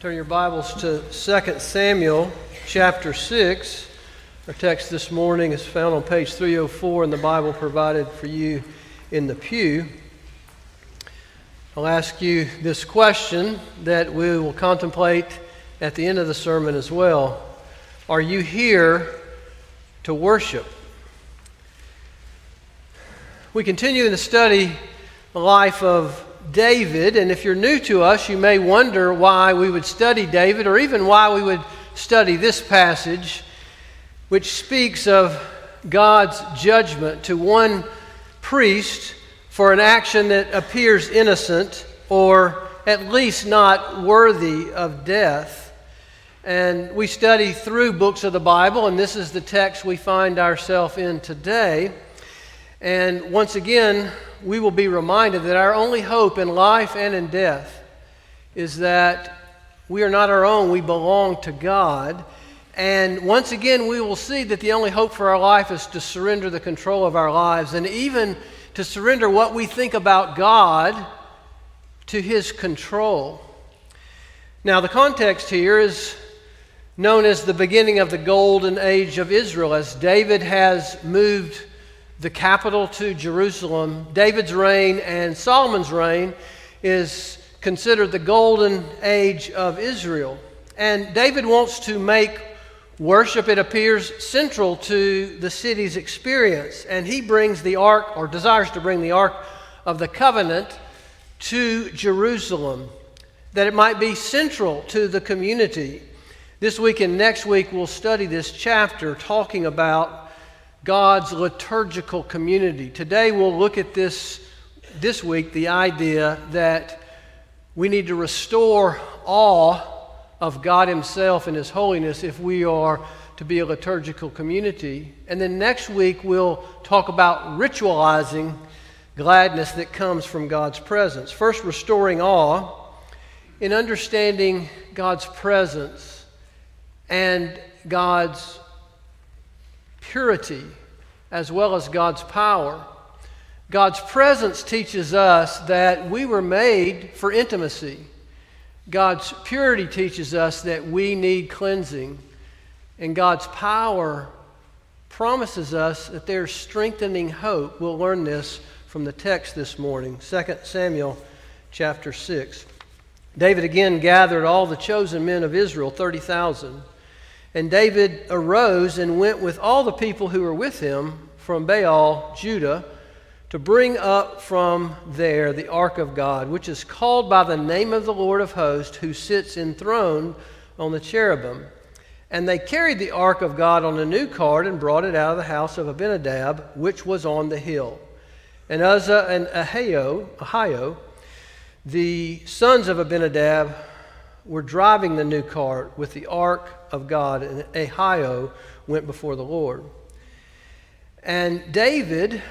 Turn your Bibles to 2 Samuel chapter 6. Our text this morning is found on page 304 in the Bible provided for you in the pew. I'll ask you this question that we will contemplate at the end of the sermon as well. Are you here to worship? We continue in the study the life of David, and if you're new to us, you may wonder why we would study David or even why we would study this passage, which speaks of God's judgment to one priest for an action that appears innocent or at least not worthy of death. And we study through books of the Bible, and this is the text we find ourselves in today. And once again, we will be reminded that our only hope in life and in death is that we are not our own, we belong to God. And once again, we will see that the only hope for our life is to surrender the control of our lives and even to surrender what we think about God to His control. Now, the context here is known as the beginning of the golden age of Israel, as David has moved the capital to Jerusalem. David's reign and Solomon's reign is considered the golden age of Israel. And David wants to make worship, it appears, central to the city's experience. And he brings the ark, or desires to bring the ark of the covenant to Jerusalem, that it might be central to the community. This week and next week, we'll study this chapter talking about God's liturgical community. Today we'll look at this this week the idea that we need to restore awe of God Himself and His holiness if we are to be a liturgical community. And then next week we'll talk about ritualizing gladness that comes from God's presence. First, restoring awe in understanding God's presence and God's purity as well as God's power. God's presence teaches us that we were made for intimacy. God's purity teaches us that we need cleansing. And God's power promises us that there's strengthening hope. We'll learn this from the text this morning 2 Samuel chapter 6. David again gathered all the chosen men of Israel, 30,000. And David arose and went with all the people who were with him from Baal, Judah, to bring up from there the ark of God, which is called by the name of the Lord of hosts, who sits enthroned on the cherubim. And they carried the ark of God on a new cart and brought it out of the house of Abinadab, which was on the hill. And Uzzah and Ahio, Ahio, the sons of Abinadab, were driving the new cart with the ark of God, and Ahio went before the Lord. And David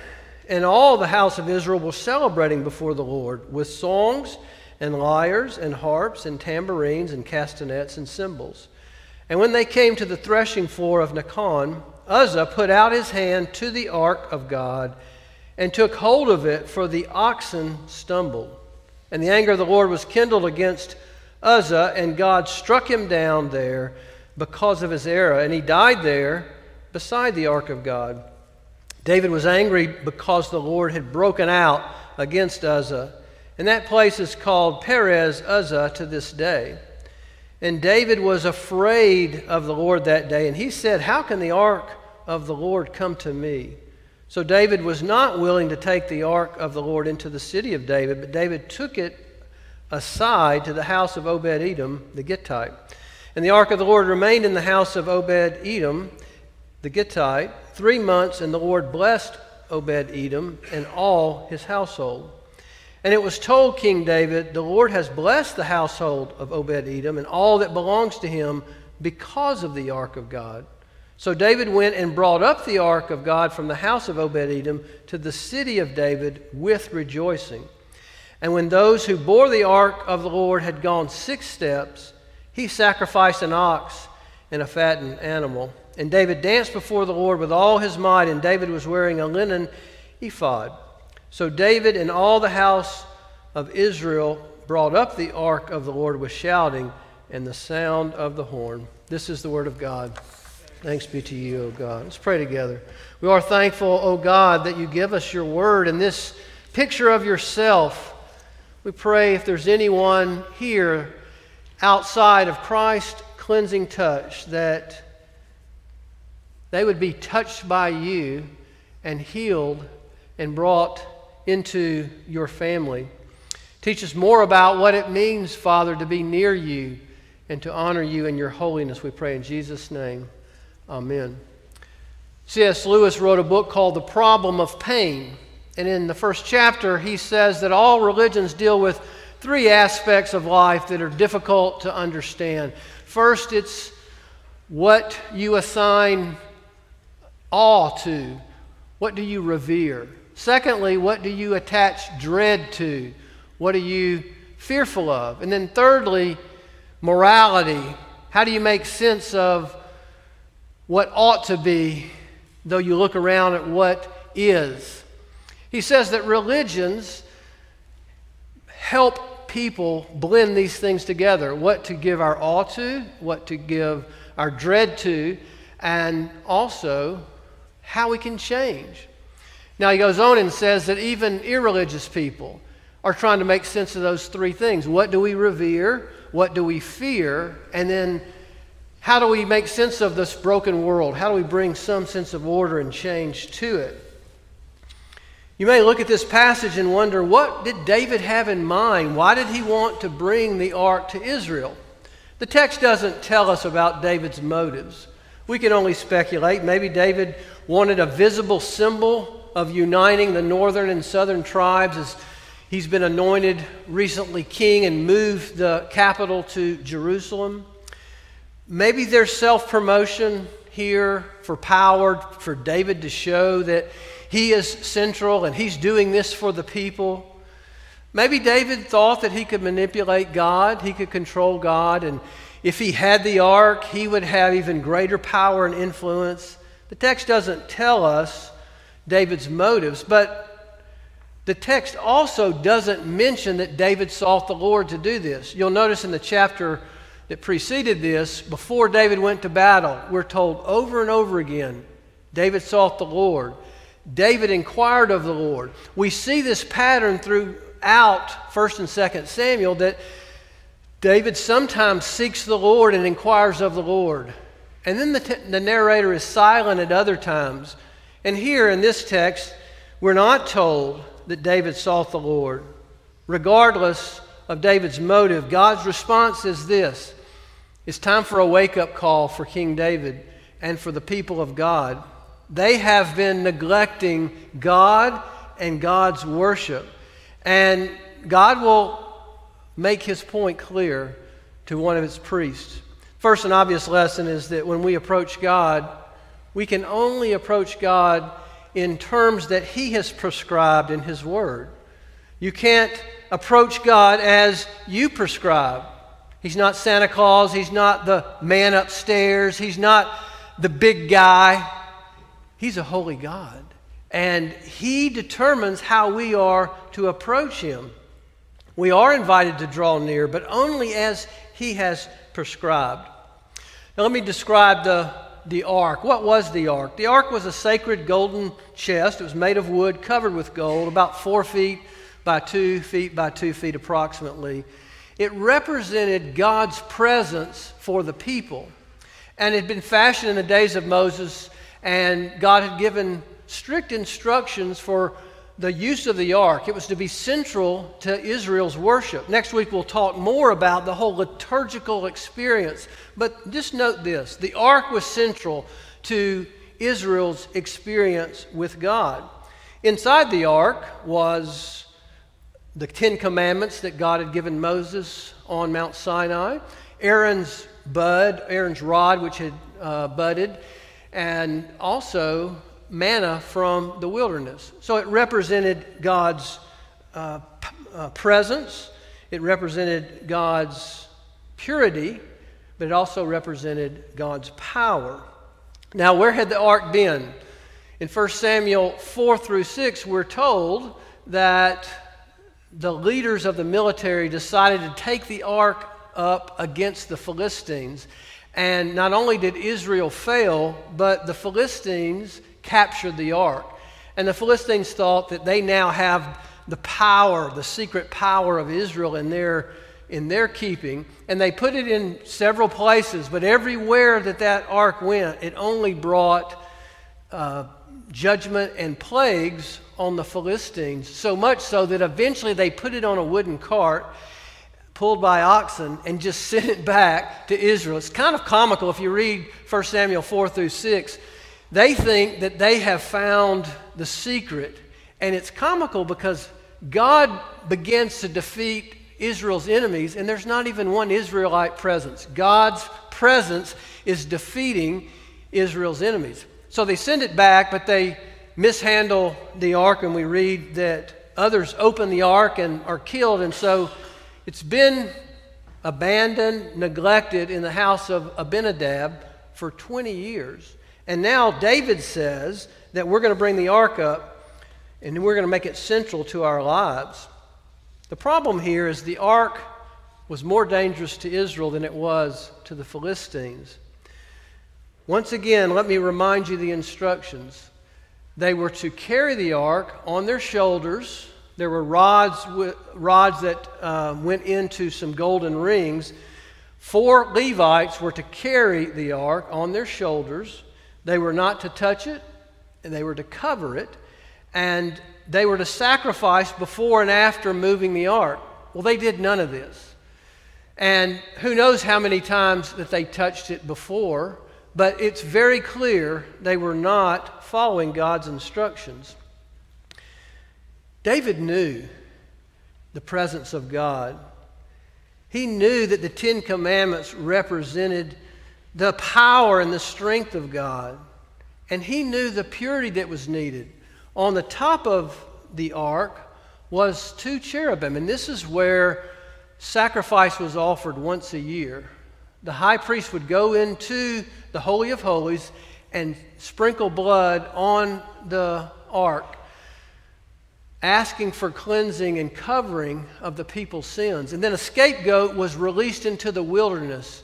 and all the house of Israel were celebrating before the Lord with songs and lyres and harps and tambourines and castanets and cymbals. And when they came to the threshing floor of Nacon, Uzzah put out his hand to the ark of God and took hold of it, for the oxen stumbled. And the anger of the Lord was kindled against Uzzah, and God struck him down there because of his error, and he died there beside the ark of God. David was angry because the Lord had broken out against Uzzah. And that place is called Perez Uzzah to this day. And David was afraid of the Lord that day. And he said, How can the ark of the Lord come to me? So David was not willing to take the ark of the Lord into the city of David, but David took it aside to the house of Obed Edom, the Gittite. And the ark of the Lord remained in the house of Obed Edom, the Gittite, three months, and the Lord blessed Obed Edom and all his household. And it was told King David, The Lord has blessed the household of Obed Edom and all that belongs to him because of the ark of God. So David went and brought up the ark of God from the house of Obed Edom to the city of David with rejoicing. And when those who bore the ark of the Lord had gone six steps, he sacrificed an ox and a fattened animal. And David danced before the Lord with all his might, and David was wearing a linen ephod. So David and all the house of Israel brought up the ark of the Lord with shouting, and the sound of the horn. This is the word of God. Thanks be to you, O God. Let's pray together. We are thankful, O God, that you give us your word and this picture of yourself. We pray if there's anyone here outside of Christ's cleansing touch, that they would be touched by you and healed and brought into your family. Teach us more about what it means, Father, to be near you and to honor you in your holiness, we pray in Jesus' name. Amen. C.S. Lewis wrote a book called The Problem of Pain. And in the first chapter, he says that all religions deal with three aspects of life that are difficult to understand. First, it's what you assign awe to. What do you revere? Secondly, what do you attach dread to? What are you fearful of? And then thirdly, morality. How do you make sense of what ought to be, though you look around at what is? He says that religions help people blend these things together what to give our awe to, what to give our dread to, and also how we can change. Now, he goes on and says that even irreligious people are trying to make sense of those three things. What do we revere? What do we fear? And then how do we make sense of this broken world? How do we bring some sense of order and change to it? You may look at this passage and wonder what did David have in mind? Why did he want to bring the ark to Israel? The text doesn't tell us about David's motives. We can only speculate. Maybe David wanted a visible symbol of uniting the northern and southern tribes as He's been anointed recently king and moved the capital to Jerusalem. Maybe there's self promotion here for power, for David to show that he is central and he's doing this for the people. Maybe David thought that he could manipulate God, he could control God, and if he had the ark, he would have even greater power and influence. The text doesn't tell us David's motives, but the text also doesn't mention that David sought the Lord to do this. You'll notice in the chapter that preceded this, before David went to battle, we're told over and over again David sought the Lord. David inquired of the Lord. We see this pattern throughout 1st and 2nd Samuel that David sometimes seeks the Lord and inquires of the Lord. And then the, t- the narrator is silent at other times. And here in this text, we're not told that David sought the Lord. Regardless of David's motive, God's response is this it's time for a wake up call for King David and for the people of God. They have been neglecting God and God's worship. And God will make his point clear to one of his priests. First and obvious lesson is that when we approach God, we can only approach God in terms that He has prescribed in His Word. You can't approach God as you prescribe. He's not Santa Claus. He's not the man upstairs. He's not the big guy. He's a holy God. And He determines how we are to approach Him. We are invited to draw near, but only as He has prescribed. Now, let me describe the the ark. What was the ark? The ark was a sacred golden chest. It was made of wood covered with gold, about four feet by two feet by two feet approximately. It represented God's presence for the people. And it had been fashioned in the days of Moses, and God had given strict instructions for the use of the ark. It was to be central to Israel's worship. Next week, we'll talk more about the whole liturgical experience. But just note this the ark was central to Israel's experience with God. Inside the ark was the Ten Commandments that God had given Moses on Mount Sinai, Aaron's bud, Aaron's rod, which had uh, budded, and also manna from the wilderness. So it represented God's uh, p- uh, presence, it represented God's purity, but it also represented God's power. Now, where had the ark been? In 1 Samuel 4 through 6, we're told that the leaders of the military decided to take the ark up against the Philistines. And not only did Israel fail, but the Philistines captured the ark. And the Philistines thought that they now have the power, the secret power of Israel in their, in their keeping. And they put it in several places, but everywhere that that ark went, it only brought uh, judgment and plagues on the Philistines, so much so that eventually they put it on a wooden cart pulled by oxen and just sent it back to Israel. It's kind of comical if you read 1 Samuel 4 through 6. They think that they have found the secret, and it's comical because God begins to defeat Israel's enemies, and there's not even one Israelite presence. God's presence is defeating Israel's enemies. So they send it back, but they mishandle the ark, and we read that others open the ark and are killed, and so it's been abandoned, neglected in the house of Abinadab for 20 years. And now David says that we're going to bring the ark up and we're going to make it central to our lives. The problem here is the ark was more dangerous to Israel than it was to the Philistines. Once again, let me remind you the instructions. They were to carry the ark on their shoulders there were rods, rods that uh, went into some golden rings. Four Levites were to carry the ark on their shoulders. They were not to touch it, and they were to cover it, and they were to sacrifice before and after moving the ark. Well, they did none of this. And who knows how many times that they touched it before, but it's very clear they were not following God's instructions. David knew the presence of God. He knew that the Ten Commandments represented the power and the strength of God. And he knew the purity that was needed. On the top of the ark was two cherubim, and this is where sacrifice was offered once a year. The high priest would go into the Holy of Holies and sprinkle blood on the ark asking for cleansing and covering of the people's sins. And then a scapegoat was released into the wilderness,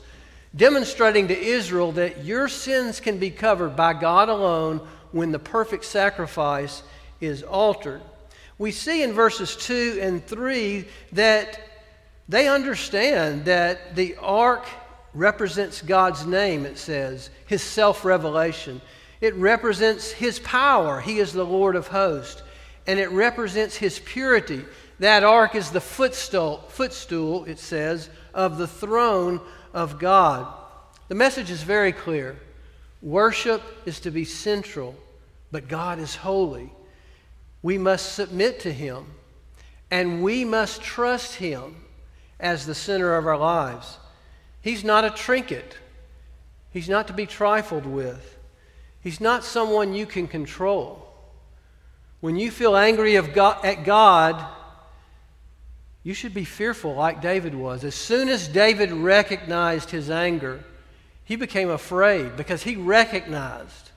demonstrating to Israel that your sins can be covered by God alone when the perfect sacrifice is altered. We see in verses 2 and 3 that they understand that the ark represents God's name, it says, his self revelation. It represents his power. He is the Lord of hosts and it represents his purity. That ark is the footstool, footstool, it says, of the throne of God. The message is very clear. Worship is to be central, but God is holy. We must submit to him, and we must trust him as the center of our lives. He's not a trinket, he's not to be trifled with, he's not someone you can control. When you feel angry God, at God, you should be fearful like David was. As soon as David recognized his anger, he became afraid because he recognized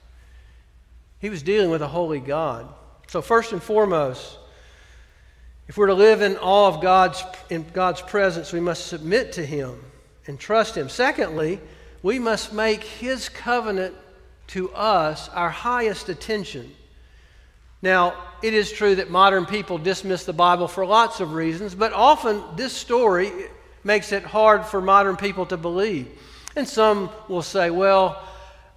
he was dealing with a holy God. So, first and foremost, if we're to live in awe of God's, in God's presence, we must submit to Him and trust Him. Secondly, we must make His covenant to us our highest attention. Now, it is true that modern people dismiss the Bible for lots of reasons, but often this story makes it hard for modern people to believe. And some will say, well,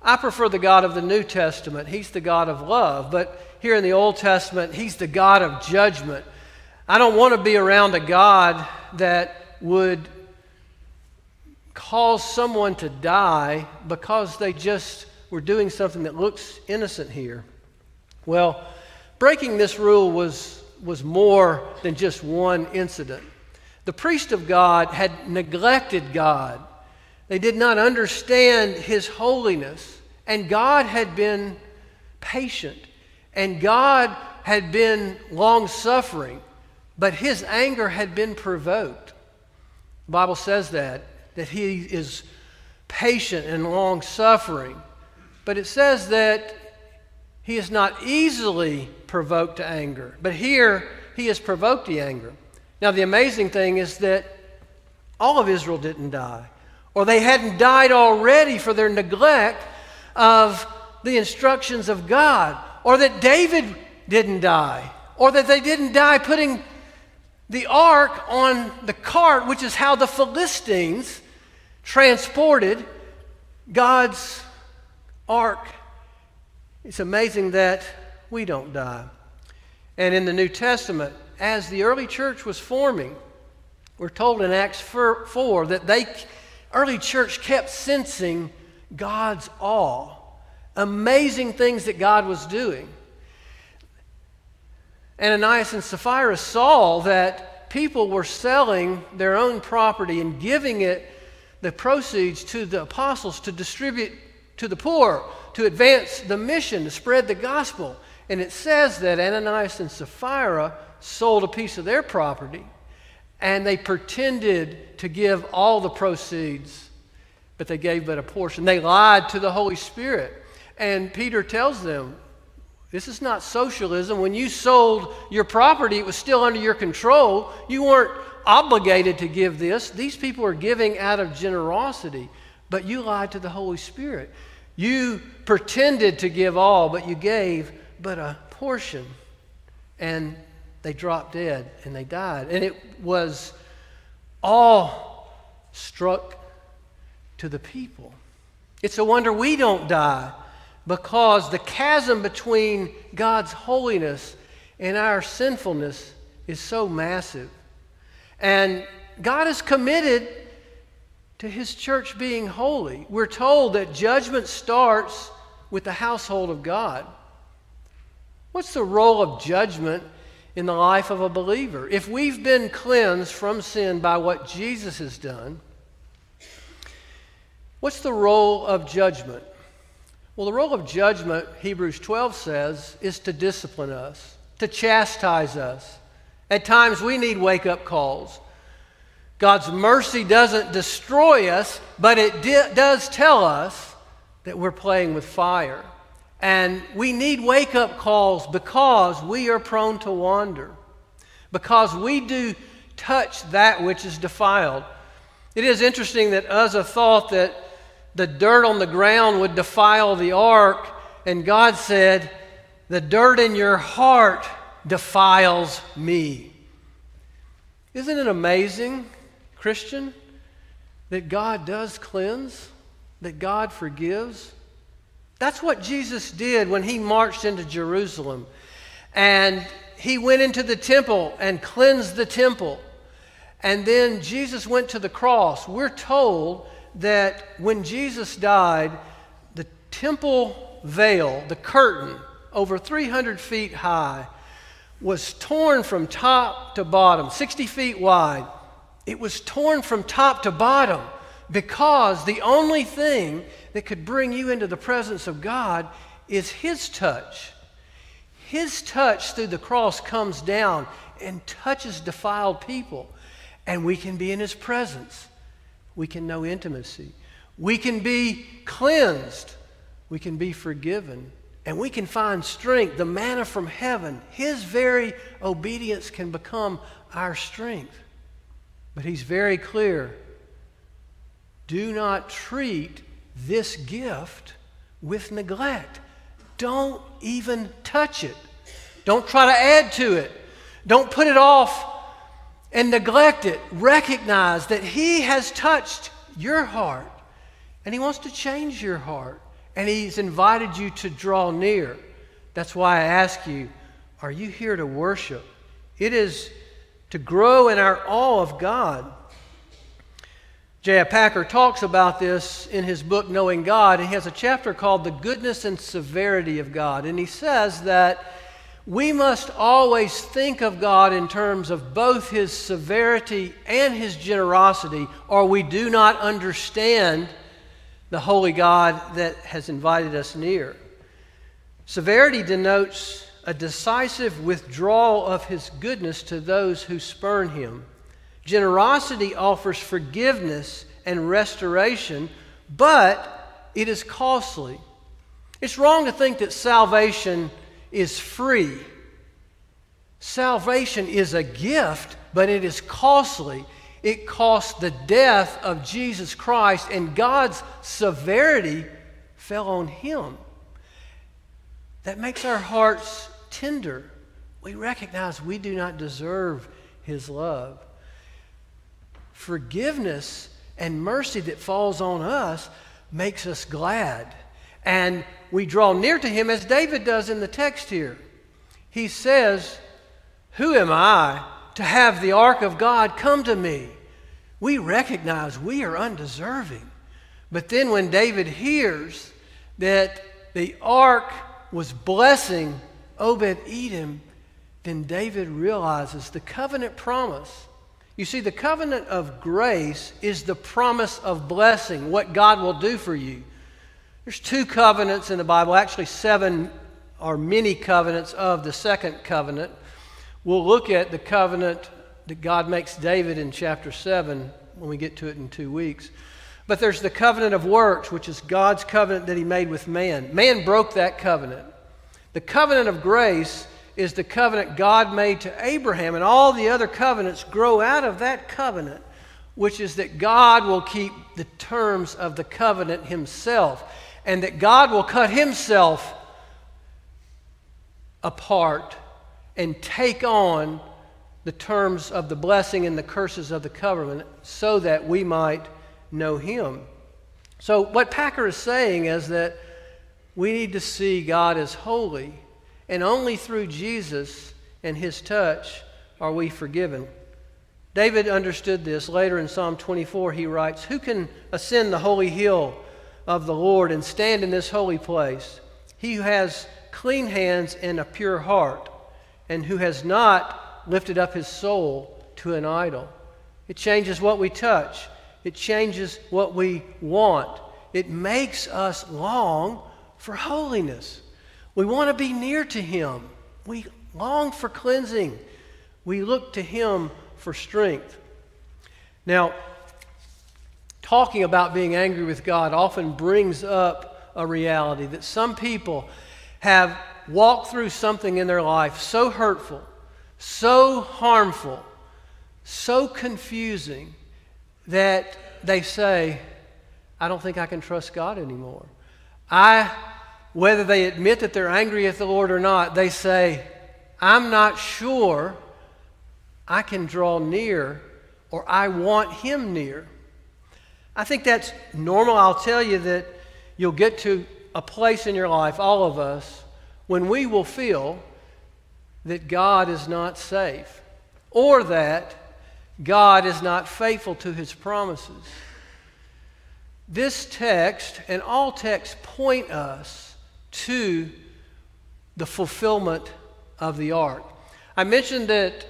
I prefer the God of the New Testament. He's the God of love. But here in the Old Testament, He's the God of judgment. I don't want to be around a God that would cause someone to die because they just were doing something that looks innocent here. Well, Breaking this rule was, was more than just one incident. The priest of God had neglected God. They did not understand his holiness. And God had been patient. And God had been long suffering. But his anger had been provoked. The Bible says that, that he is patient and long suffering. But it says that he is not easily provoked to anger. But here, he is provoked to anger. Now, the amazing thing is that All of Israel didn't die. Or they hadn't died already for their neglect of the instructions of God. Or that David didn't die. Or that they didn't die putting the ark on the cart, which is how the Philistines transported God's ark. It's amazing that we don't die. And in the New Testament, as the early church was forming, we're told in Acts 4 that they early church kept sensing God's awe, amazing things that God was doing. Ananias and Sapphira saw that people were selling their own property and giving it the proceeds to the apostles to distribute to the poor, to advance the mission, to spread the gospel. And it says that Ananias and Sapphira sold a piece of their property and they pretended to give all the proceeds, but they gave but a portion. They lied to the Holy Spirit. And Peter tells them, This is not socialism. When you sold your property, it was still under your control. You weren't obligated to give this. These people are giving out of generosity, but you lied to the Holy Spirit. You pretended to give all, but you gave but a portion. And they dropped dead and they died. And it was all struck to the people. It's a wonder we don't die because the chasm between God's holiness and our sinfulness is so massive. And God is committed to his church being holy. We're told that judgment starts with the household of God. What's the role of judgment in the life of a believer? If we've been cleansed from sin by what Jesus has done, what's the role of judgment? Well, the role of judgment, Hebrews 12 says, is to discipline us, to chastise us. At times we need wake up calls. God's mercy doesn't destroy us, but it di- does tell us that we're playing with fire. And we need wake up calls because we are prone to wander, because we do touch that which is defiled. It is interesting that Uzzah thought that the dirt on the ground would defile the ark, and God said, The dirt in your heart defiles me. Isn't it amazing, Christian, that God does cleanse, that God forgives? That's what Jesus did when he marched into Jerusalem. And he went into the temple and cleansed the temple. And then Jesus went to the cross. We're told that when Jesus died, the temple veil, the curtain, over 300 feet high, was torn from top to bottom, 60 feet wide. It was torn from top to bottom because the only thing that could bring you into the presence of God is His touch. His touch through the cross comes down and touches defiled people, and we can be in His presence. We can know intimacy. We can be cleansed. We can be forgiven. And we can find strength, the manna from heaven. His very obedience can become our strength. But He's very clear do not treat this gift with neglect. Don't even touch it. Don't try to add to it. Don't put it off and neglect it. Recognize that He has touched your heart and He wants to change your heart and He's invited you to draw near. That's why I ask you are you here to worship? It is to grow in our awe of God. J.I. Packer talks about this in his book, Knowing God. He has a chapter called The Goodness and Severity of God. And he says that we must always think of God in terms of both his severity and his generosity, or we do not understand the holy God that has invited us near. Severity denotes a decisive withdrawal of his goodness to those who spurn him. Generosity offers forgiveness and restoration, but it is costly. It's wrong to think that salvation is free. Salvation is a gift, but it is costly. It cost the death of Jesus Christ, and God's severity fell on him. That makes our hearts tender. We recognize we do not deserve his love. Forgiveness and mercy that falls on us makes us glad. And we draw near to him as David does in the text here. He says, Who am I to have the ark of God come to me? We recognize we are undeserving. But then when David hears that the ark was blessing Obed Edom, then David realizes the covenant promise. You see, the covenant of grace is the promise of blessing, what God will do for you. There's two covenants in the Bible, actually, seven or many covenants of the second covenant. We'll look at the covenant that God makes David in chapter 7 when we get to it in two weeks. But there's the covenant of works, which is God's covenant that He made with man. Man broke that covenant. The covenant of grace is the covenant God made to Abraham, and all the other covenants grow out of that covenant, which is that God will keep the terms of the covenant Himself, and that God will cut Himself apart and take on the terms of the blessing and the curses of the covenant so that we might know Him. So, what Packer is saying is that we need to see God as holy, and only through Jesus and His touch are we forgiven. David understood this. Later in Psalm 24, he writes, Who can ascend the holy hill of the Lord and stand in this holy place? He who has clean hands and a pure heart, and who has not lifted up his soul to an idol. It changes what we touch, it changes what we want. It makes us long for holiness. We want to be near to Him. We long for cleansing. We look to Him for strength. Now, talking about being angry with God often brings up a reality that some people have walked through something in their life so hurtful, so harmful, so confusing that they say, I don't think I can trust God anymore. I whether they admit that they're angry at the Lord or not, they say, I'm not sure I can draw near or I want Him near. I think that's normal. I'll tell you that you'll get to a place in your life, all of us, when we will feel that God is not safe or that God is not faithful to His promises. This text and all texts point us to the fulfillment of the ark. I mentioned that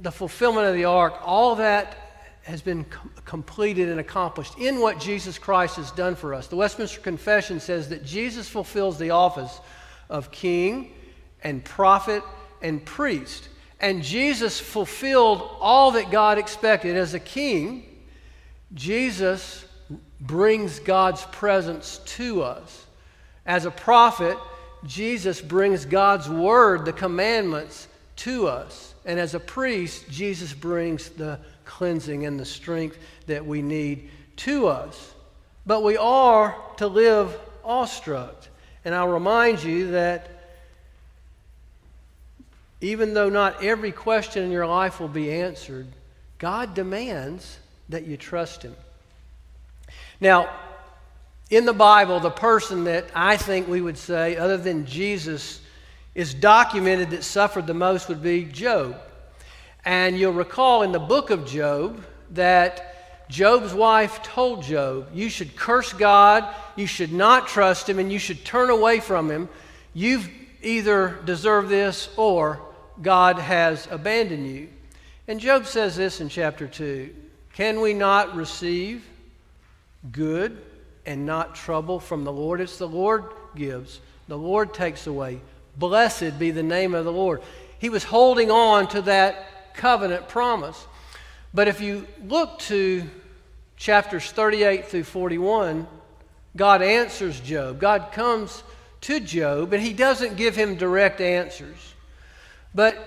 the fulfillment of the ark, all that has been com- completed and accomplished in what Jesus Christ has done for us. The Westminster Confession says that Jesus fulfills the office of king and prophet and priest. And Jesus fulfilled all that God expected. As a king, Jesus brings God's presence to us. As a prophet, Jesus brings God's word, the commandments, to us. And as a priest, Jesus brings the cleansing and the strength that we need to us. But we are to live awestruck. And I'll remind you that even though not every question in your life will be answered, God demands that you trust Him. Now, in the Bible, the person that I think we would say, other than Jesus, is documented that suffered the most would be Job. And you'll recall in the book of Job that Job's wife told Job, You should curse God, you should not trust him, and you should turn away from him. You've either deserved this or God has abandoned you. And Job says this in chapter 2 Can we not receive good and not trouble from the Lord. It's the Lord gives, the Lord takes away. Blessed be the name of the Lord. He was holding on to that covenant promise. But if you look to chapters 38 through 41, God answers Job. God comes to Job, and he doesn't give him direct answers. But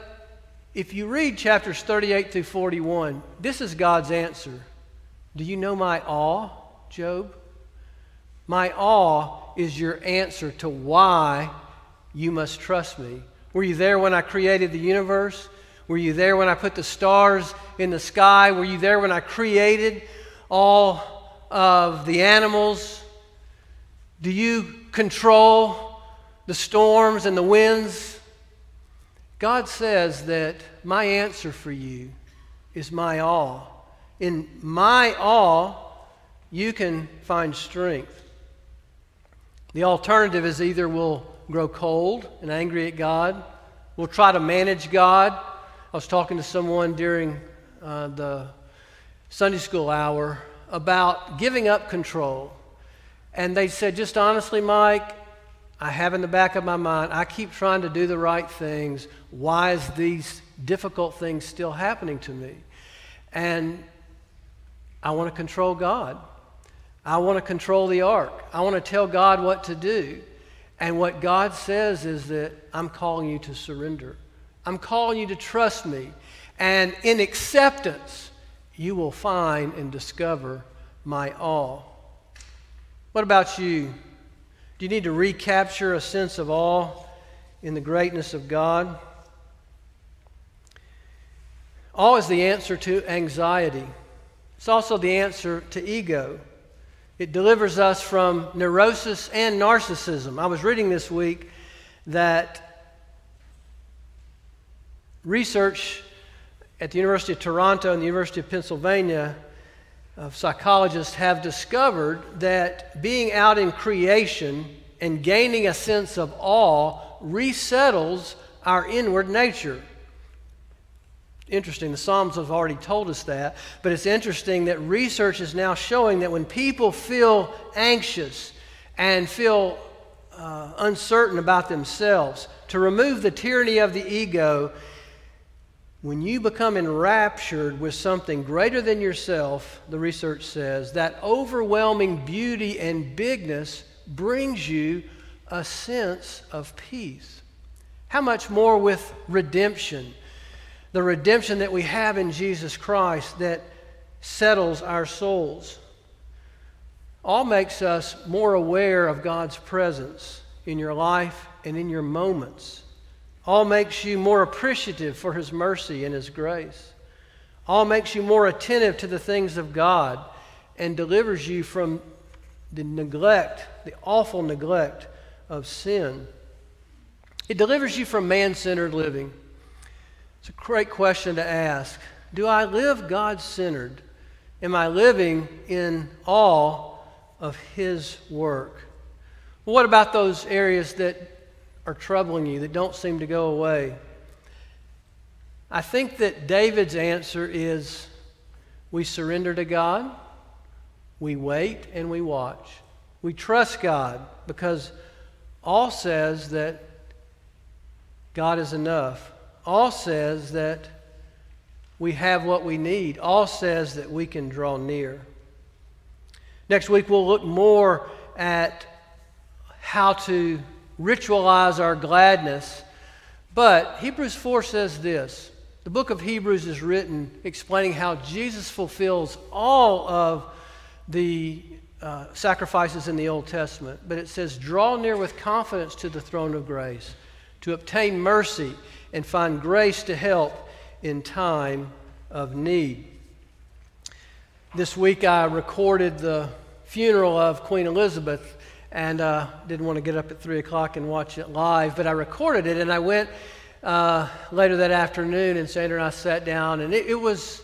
if you read chapters 38 through 41, this is God's answer. Do you know my awe, Job? My awe is your answer to why you must trust me. Were you there when I created the universe? Were you there when I put the stars in the sky? Were you there when I created all of the animals? Do you control the storms and the winds? God says that my answer for you is my awe. In my awe, you can find strength. The alternative is either we'll grow cold and angry at God, we'll try to manage God. I was talking to someone during uh, the Sunday school hour about giving up control. And they said, just honestly, Mike, I have in the back of my mind, I keep trying to do the right things. Why is these difficult things still happening to me? And I want to control God. I want to control the ark. I want to tell God what to do. And what God says is that I'm calling you to surrender. I'm calling you to trust me. And in acceptance, you will find and discover my awe. What about you? Do you need to recapture a sense of awe in the greatness of God? Awe is the answer to anxiety. It's also the answer to ego. It delivers us from neurosis and narcissism. I was reading this week that research at the University of Toronto and the University of Pennsylvania of psychologists have discovered that being out in creation and gaining a sense of awe resettles our inward nature. Interesting, the Psalms have already told us that, but it's interesting that research is now showing that when people feel anxious and feel uh, uncertain about themselves, to remove the tyranny of the ego when you become enraptured with something greater than yourself, the research says, that overwhelming beauty and bigness brings you a sense of peace. How much more with redemption? The redemption that we have in Jesus Christ that settles our souls. All makes us more aware of God's presence in your life and in your moments. All makes you more appreciative for His mercy and His grace. All makes you more attentive to the things of God and delivers you from the neglect, the awful neglect of sin. It delivers you from man centered living. It's a great question to ask. Do I live God centered? Am I living in awe of His work? Well, what about those areas that are troubling you that don't seem to go away? I think that David's answer is we surrender to God, we wait, and we watch. We trust God because all says that God is enough. All says that we have what we need. All says that we can draw near. Next week, we'll look more at how to ritualize our gladness. But Hebrews 4 says this the book of Hebrews is written explaining how Jesus fulfills all of the uh, sacrifices in the Old Testament. But it says, Draw near with confidence to the throne of grace to obtain mercy and find grace to help in time of need. This week I recorded the funeral of Queen Elizabeth and uh, didn't want to get up at 3 o'clock and watch it live, but I recorded it and I went uh, later that afternoon and Sandra and I sat down and it, it was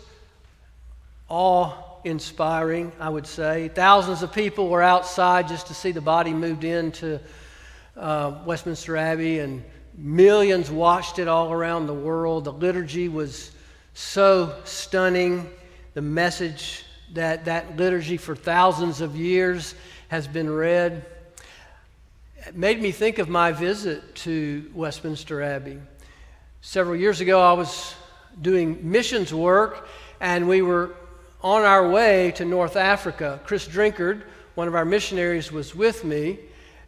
awe inspiring, I would say. Thousands of people were outside just to see the body moved into uh, Westminster Abbey and millions watched it all around the world. The liturgy was so stunning. The message that that liturgy for thousands of years has been read it made me think of my visit to Westminster Abbey. Several years ago, I was doing missions work, and we were on our way to North Africa. Chris Drinkard, one of our missionaries, was with me,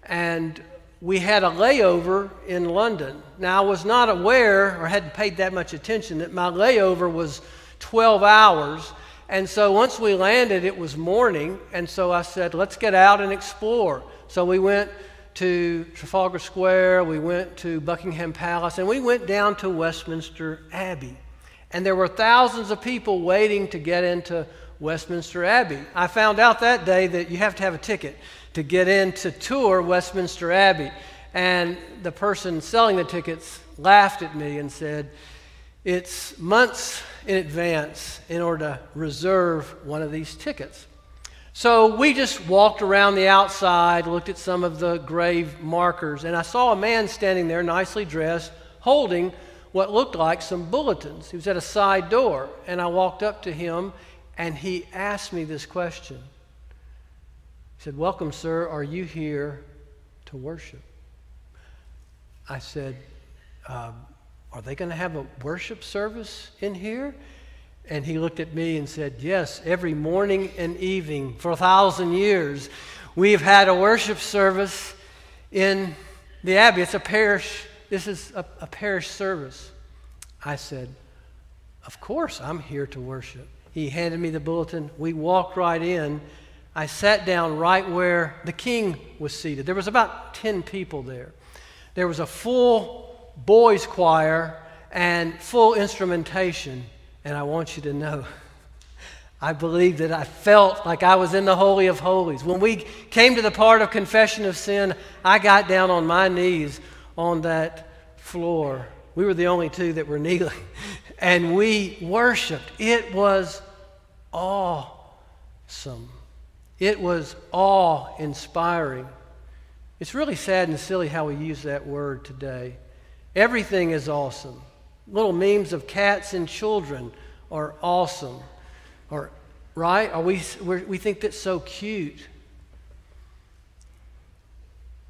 and we had a layover in London. Now, I was not aware or hadn't paid that much attention that my layover was 12 hours. And so once we landed, it was morning. And so I said, let's get out and explore. So we went to Trafalgar Square, we went to Buckingham Palace, and we went down to Westminster Abbey. And there were thousands of people waiting to get into Westminster Abbey. I found out that day that you have to have a ticket to get in to tour Westminster Abbey. And the person selling the tickets laughed at me and said, It's months in advance in order to reserve one of these tickets. So we just walked around the outside, looked at some of the grave markers, and I saw a man standing there, nicely dressed, holding what looked like some bulletins. He was at a side door, and I walked up to him, and he asked me this question. He said, Welcome, sir. Are you here to worship? I said, uh, Are they going to have a worship service in here? And he looked at me and said, Yes, every morning and evening for a thousand years, we've had a worship service in the Abbey. It's a parish, this is a, a parish service. I said, Of course, I'm here to worship. He handed me the bulletin. We walked right in. I sat down right where the king was seated. There was about 10 people there. There was a full boys' choir and full instrumentation. And I want you to know, I believe that I felt like I was in the Holy of Holies. When we came to the part of confession of sin, I got down on my knees on that floor. We were the only two that were kneeling. And we worshiped. It was awesome. It was awe inspiring. It's really sad and silly how we use that word today. Everything is awesome little memes of cats and children are awesome. Or, right? Are we, we think that's so cute.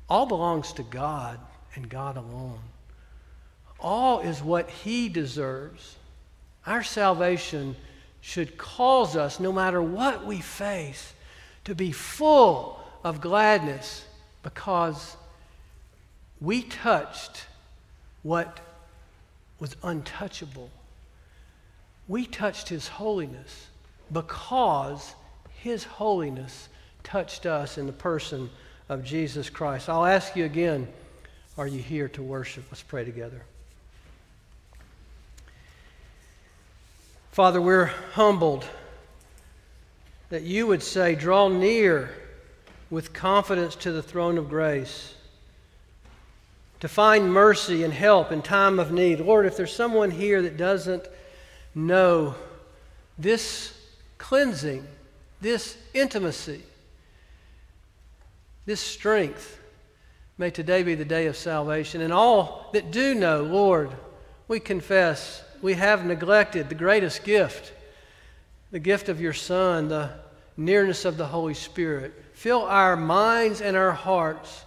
All belongs to God and God alone. All is what He deserves. Our salvation should cause us, no matter what we face, to be full of gladness because we touched what was untouchable. We touched His holiness because His holiness touched us in the person of Jesus Christ. I'll ask you again are you here to worship? Let's pray together. Father, we're humbled that you would say, Draw near with confidence to the throne of grace to find mercy and help in time of need. Lord, if there's someone here that doesn't know this cleansing, this intimacy, this strength, may today be the day of salvation. And all that do know, Lord, we confess we have neglected the greatest gift, the gift of your Son, the nearness of the Holy Spirit. Fill our minds and our hearts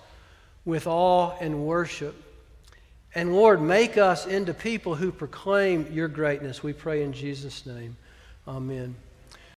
with awe and worship. And Lord, make us into people who proclaim your greatness. We pray in Jesus' name. Amen.